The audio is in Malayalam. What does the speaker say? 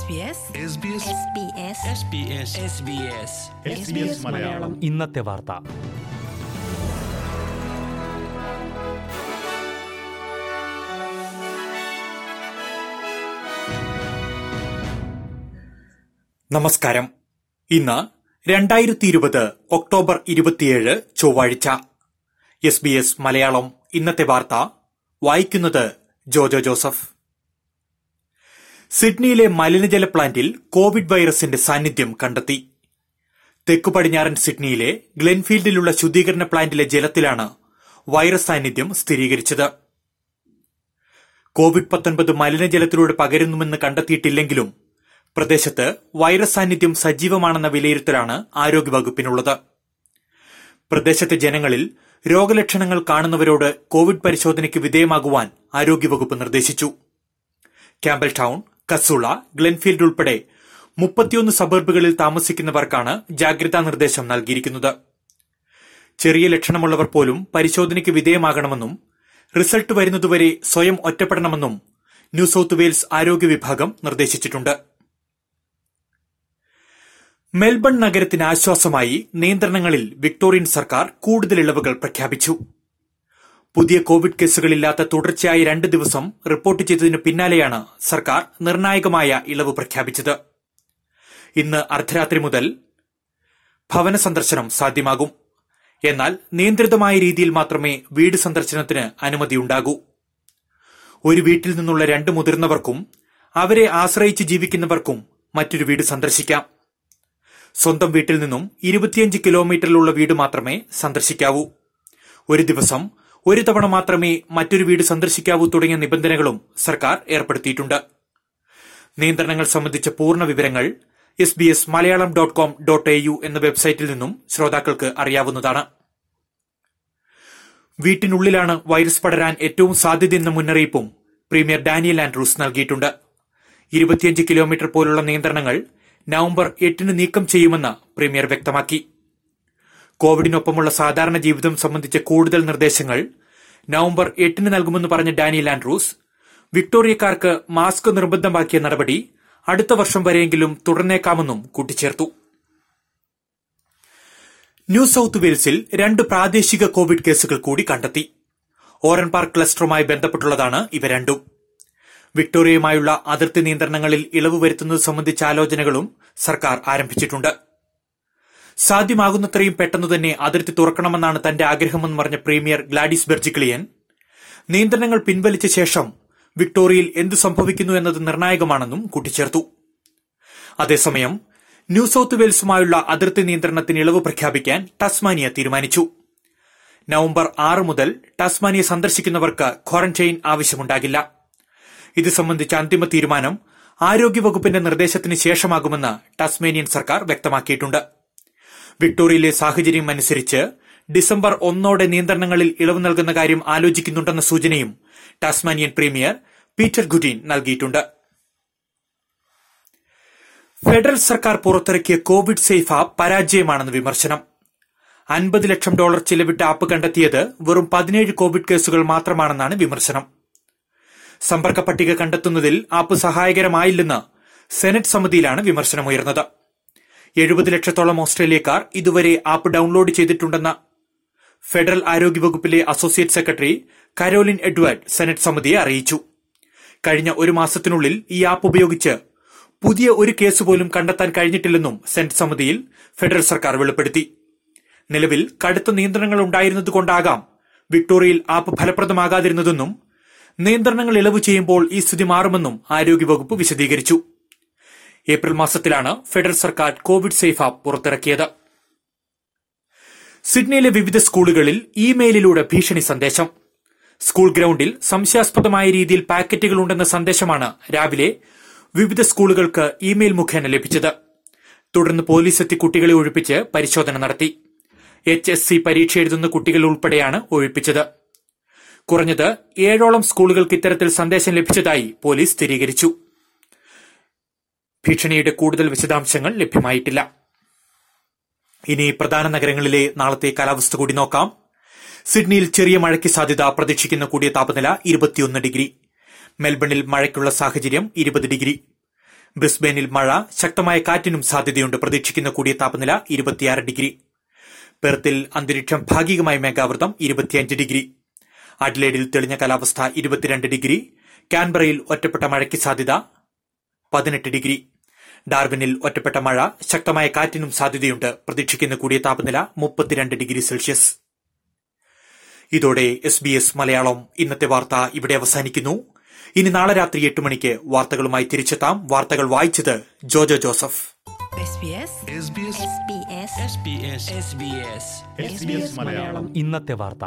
SBS മലയാളം. ഇന്നത്തെ വാർത്ത. നമസ്കാരം. ഇന്ന് രണ്ടായിരത്തി ഇരുപത് ഒക്ടോബർ ഇരുപത്തിയേഴ് ചൊവ്വാഴ്ച. എസ് ബി എസ് മലയാളം ഇന്നത്തെ വാർത്ത. വായിക്കുന്നത് ജോജോ ജോസഫ്. സിഡ്നിയിലെ മലിനജല പ്ലാന്റിൽ കോവിഡ് വൈറസിന്റെ സാന്നിധ്യം കണ്ടെത്തി. തെക്കു പടിഞ്ഞാറൻ സിഡ്നിയിലെ ഗ്ലെൻഫീൽഡിലുള്ള ശുദ്ധീകരണ പ്ലാന്റിലെ ജലത്തിലാണ് വൈറസ് സാന്നിധ്യം സ്ഥിരീകരിച്ചത്. കോവിഡ് പത്തൊൻപത് മലിനജലത്തിലൂടെ പകരുന്നുമെന്ന് കണ്ടെത്തിയിട്ടില്ലെങ്കിലും പ്രദേശത്ത് വൈറസ് സാന്നിധ്യം സജീവമാണെന്ന വിലയിരുത്തലാണ് ആരോഗ്യവകുപ്പിനുള്ളത്. പ്രദേശത്തെ ജനങ്ങളിൽ രോഗലക്ഷണങ്ങൾ കാണുന്നവരോട് കോവിഡ് പരിശോധനയ്ക്ക് വിധേയമാകുവാൻ ആരോഗ്യവകുപ്പ് നിർദ്ദേശിച്ചു. ക്യാമ്പൽ ടൗൺ കസുള ഗ്ലെൻഫീൽഡ് ഉൾപ്പെടെ മുപ്പത്തിയൊന്ന് സബർബുകളിൽ താമസിക്കുന്നവർക്കാണ് ജാഗ്രതാ നിർദ്ദേശം നൽകിയിരിക്കുന്നത്. ചെറിയ ലക്ഷണമുള്ളവർ പോലും പരിശോധനയ്ക്ക് വിധേയമാകണമെന്നും റിസൾട്ട് വരുന്നതുവരെ സ്വയം ഒറ്റപ്പെടണമെന്നും ന്യൂ സൌത്ത് വെയിൽസ് ആരോഗ്യ വിഭാഗം നിർദ്ദേശിച്ചിട്ടുണ്ട്. മെൽബൺ നഗരത്തിന് ആശ്വാസമായി നിയന്ത്രണങ്ങളിൽ വിക്ടോറിയൻ സർക്കാർ കൂടുതൽ ഇളവുകൾ പ്രഖ്യാപിച്ചു. പുതിയ കോവിഡ് കേസുകളില്ലാത്ത തുടർച്ചയായ രണ്ട് ദിവസം റിപ്പോർട്ട് ചെയ്തതിനു പിന്നാലെയാണ് സർക്കാർ നിർണായകമായ ഇളവ് പ്രഖ്യാപിച്ചത്. ഇന്ന് അർദ്ധരാത്രി മുതൽ ഭവന സന്ദർശനം സാധ്യമാകും. എന്നാൽ നിയന്ത്രിതമായ രീതിയിൽ മാത്രമേ വീട് സന്ദർശനത്തിന് അനുമതിയുണ്ടാകൂ. ഒരു വീട്ടിൽ നിന്നുള്ള രണ്ട് മുതിർന്നവർക്കും അവരെ ആശ്രയിച്ച് ജീവിക്കുന്നവർക്കും മറ്റൊരു വീട് സന്ദർശിക്കാം. സ്വന്തം വീട്ടിൽ നിന്നും ഇരുപത്തിയഞ്ച് കിലോമീറ്ററിലുള്ള വീട് മാത്രമേ സന്ദർശിക്കാവൂ. ഒരു ദിവസം ഒരു തവണ മാത്രമേ മറ്റൊരു വീട് സന്ദർശിക്കാവൂ തുടങ്ങിയ നിബന്ധനകളും സർക്കാർ ഏർപ്പെടുത്തിയിട്ടുണ്ട്. നിയന്ത്രണങ്ങൾ സംബന്ധിച്ച പൂർണ വിവരങ്ങൾ S B S Malayalam dot com dot A U എന്ന വെബ്സൈറ്റിൽ നിന്നും ശ്രോതാക്കൾക്ക് അറിയാവുന്നതാണ്. വീട്ടിനുള്ളിലാണ് വൈറസ് പടരാൻ ഏറ്റവും സാധ്യതയെന്ന മുന്നറിയിപ്പും പ്രീമിയർ ഡാനിയൽ ആൻഡ്രൂസ് നൽകിയിട്ടുണ്ട്. ഇരുപത്തിയഞ്ച് കിലോമീറ്റർ പോലുള്ള നിയന്ത്രണങ്ങൾ നവംബർ എട്ടിന് നീക്കം ചെയ്യുമെന്ന് പ്രീമിയർ വ്യക്തമാക്കി. കോവിഡിനൊപ്പമുള്ള സാധാരണ ജീവിതം സംബന്ധിച്ച കൂടുതൽ നിർദ്ദേശങ്ങൾ നവംബർ എട്ടിന് നൽകുമെന്ന് പറഞ്ഞ ഡാനിയൽ ആൻഡ്രൂസ് വിക്ടോറിയക്കാർക്ക് മാസ്ക് നിർബന്ധമാക്കിയ നടപടി അടുത്ത വർഷം വരെയെങ്കിലും തുടർന്നേക്കാമെന്നും കൂട്ടിച്ചേർത്തു. ന്യൂ സൌത്ത് വെയിൽസിൽ രണ്ട് പ്രാദേശിക കോവിഡ് കേസുകൾ കൂടി കണ്ടെത്തി. ഓറൻ പാർക്ക് ക്ലസ്റ്ററുമായി ബന്ധപ്പെട്ടുള്ളതാണ് ഇവ രണ്ടും. വിക്ടോറിയയുമായുള്ള അതിർത്തി നിയന്ത്രണങ്ങളിൽ ഇളവ് വരുത്തുന്നത് സംബന്ധിച്ച ആലോചനകളും സർക്കാർ ആരംഭിച്ചിട്ടുണ്ട്. സാധ്യമാകുന്നത്രയും പെട്ടെന്ന് തന്നെ അതിർത്തി തുറക്കണമെന്നാണ് തന്റെ ആഗ്രഹമെന്ന് പറഞ്ഞ പ്രീമിയർ ഗ്ലാഡിസ് ബെർജിക്ലിയൻ. നിയന്ത്രണങ്ങൾ പിൻവലിച്ച ശേഷം വിക്ടോറിയയിൽ എന്തു സംഭവിക്കുന്നു എന്നത് നിർണായകമാണെന്നും കൂട്ടിച്ചേർത്തു. അതേസമയം ന്യൂ സൌത്ത് വെയിൽസുമായുള്ള അതിർത്തി നിയന്ത്രണത്തിന് ഇളവ് പ്രഖ്യാപിക്കാൻ ടസ്മാനിയ തീരുമാനിച്ചു. നവംബർ ആറ് മുതൽ ടസ്മാനിയ സന്ദർശിക്കുന്നവർക്ക് ക്വാറന്റൈൻ ആവശ്യമുണ്ടാകില്ല. ഇത് സംബന്ധിച്ച അന്തിമ തീരുമാനം ആരോഗ്യവകുപ്പിന്റെ നിർദ്ദേശത്തിന് ശേഷമാകുമെന്ന് ടസ്മേനിയൻ സർക്കാർ വ്യക്തമാക്കിയിട്ടുണ്ട്. വിക്ടോറിയയിലെ സാഹചര്യം അനുസരിച്ച് ഡിസംബർ ഒന്നോടെ നിയന്ത്രണങ്ങളിൽ ഇളവ് നൽകുന്ന കാര്യം ആലോചിക്കുന്നുണ്ടെന്ന സൂചനയും ടാസ്മാനിയൻ പ്രീമിയർ പീറ്റർ ഗുഡീൻ നൽകിയിട്ടുണ്ട്. ഫെഡറൽ സർക്കാർ പുറത്തിറക്കിയ കോവിഡ് സേഫ് ആപ്പ് പരാജയമാണെന്ന് വിമർശനം. അൻപത് ലക്ഷം ഡോളർ ചിലവിട്ട ആപ്പ് കണ്ടെത്തിയത് വെറും പതിനേഴ് കോവിഡ് കേസുകൾ മാത്രമാണെന്നാണ് വിമർശനം. സമ്പർക്ക പട്ടിക കണ്ടെത്തുന്നതിൽ ആപ്പ് സഹായകരമായില്ലെന്ന് സെനറ്റ് സമിതിയിലാണ് വിമർശനമുയർന്നത്. എഴുപത് ലക്ഷത്തോളം ഓസ്ട്രേലിയക്കാർ ഇതുവരെ ആപ്പ് ഡൌൺലോഡ് ചെയ്തിട്ടുണ്ടെന്ന് federal ആരോഗ്യവകുപ്പിലെ associate secretary Caroline Edward senate സമിതിയെ അറിയിച്ചു. കഴിഞ്ഞ ഒരു മാസത്തിനുള്ളിൽ ഈ ആപ്പ് ഉപയോഗിച്ച് പുതിയ ഒരു കേസ് പോലും കണ്ടെത്താൻ കഴിഞ്ഞിട്ടില്ലെന്നും സെനറ്റ് സമിതിയിൽ ഫെഡറൽ സർക്കാർ വെളിപ്പെടുത്തി. നിലവിൽ കടുത്ത നിയന്ത്രണങ്ങൾ ഉണ്ടായിരുന്നതുകൊണ്ടാകാം വിക്ടോറിയയിൽ ആപ്പ് ഫലപ്രദമാകാതിരുന്നതെന്നും നിയന്ത്രണങ്ങൾ ഇളവ് ചെയ്യുമ്പോൾ ഈ സ്ഥിതി മാറുമെന്നും ആരോഗ്യവകുപ്പ് വിശദീകരിച്ചു. ഏപ്രിൽ മാസത്തിലാണ് ഫെഡറൽ സർക്കാർ കോവിഡ് സേഫ് ആപ്പ് പുറത്തിറക്കിയത്. സിഡ്നിയിലെ വിവിധ സ്കൂളുകളിൽ ഇമെയിലിലൂടെ ഭീഷണി സന്ദേശം. സ്കൂൾ ഗ്രൌണ്ടിൽ സംശയാസ്പദമായ രീതിയിൽ പാക്കറ്റുകൾ ഉണ്ടെന്ന സന്ദേശമാണ് രാവിലെ വിവിധ സ്കൂളുകൾക്ക് ഇമെയിൽ മുഖേന ലഭിച്ചത്. തുടർന്ന് പോലീസ് എത്തി കുട്ടികളെ ഒഴിപ്പിച്ച് പരിശോധന നടത്തി. എച്ച് എസ് സി പരീക്ഷ എഴുതുന്ന കുട്ടികൾ ഉൾപ്പെടെയാണ് ഒഴിപ്പിച്ചത്. കുറഞ്ഞത് ഏഴോളം സ്കൂളുകൾക്ക് ഇത്തരത്തിൽ സന്ദേശം ലഭിച്ചതായി പോലീസ് സ്ഥിരീകരിച്ചു. ഭീഷണിയുടെ കൂടുതൽ വിശദാംശങ്ങൾ ലഭ്യമായിട്ടില്ല. ഇനി പ്രധാന നഗരങ്ങളിലെ നാളത്തെ കാലാവസ്ഥ കൂടി നോക്കാം. സിഡ്നിയിൽ ചെറിയ മഴയ്ക്ക് സാധ്യത പ്രതീക്ഷിക്കുന്ന കൂടിയ താപനില ഇരുപത്തിയൊന്ന് ഡിഗ്രി. മെൽബണിൽ മഴയ്ക്കുള്ള സാഹചര്യം ഇരുപത് ഡിഗ്രി. ബ്രിസ്ബെയിനിൽ മഴ ശക്തമായ കാറ്റിനും സാധ്യതയുണ്ട് പ്രതീക്ഷിക്കുന്ന കൂടിയ താപനില ഇരുപത്തിയാറ് ഡിഗ്രി. പെർത്തിൽ അന്തരീക്ഷം ഭാഗികമായി മേഘാവൃതം ഇരുപത്തിയഞ്ച് ഡിഗ്രി. അഡ്ലേഡിൽ തെളിഞ്ഞ കാലാവസ്ഥ ഇരുപത്തിരണ്ട് ഡിഗ്രി. കാൻബറയിൽ ഒറ്റപ്പെട്ട മഴയ്ക്ക് സാധ്യത പതിനെട്ട് ഡിഗ്രി. ഡാർവിനിൽ ഒറ്റപ്പെട്ട മഴ ശക്തമായ കാറ്റിനും സാധ്യതയുണ്ട്. പ്രതീക്ഷിക്കുന്ന കൂടിയ താപനില മുപ്പത്തിരണ്ട് ഡിഗ്രി സെൽഷ്യസ്. ഇതോടെ എസ് ബി എസ് മലയാളം. ഇന്നത്തെ വാർത്ത ഇവിടെ അവസാനിക്കുന്നു. ഇനി നാളെ രാത്രി എട്ട് മണിക്ക് വാർത്തകളുമായി തിരിച്ചെത്താം. വാർത്തകൾ വായിച്ചത് Jojo Joseph. SBS SBS SBS SBS SBS SBS Malayalam. ഇന്നത്തെ വാർത്ത.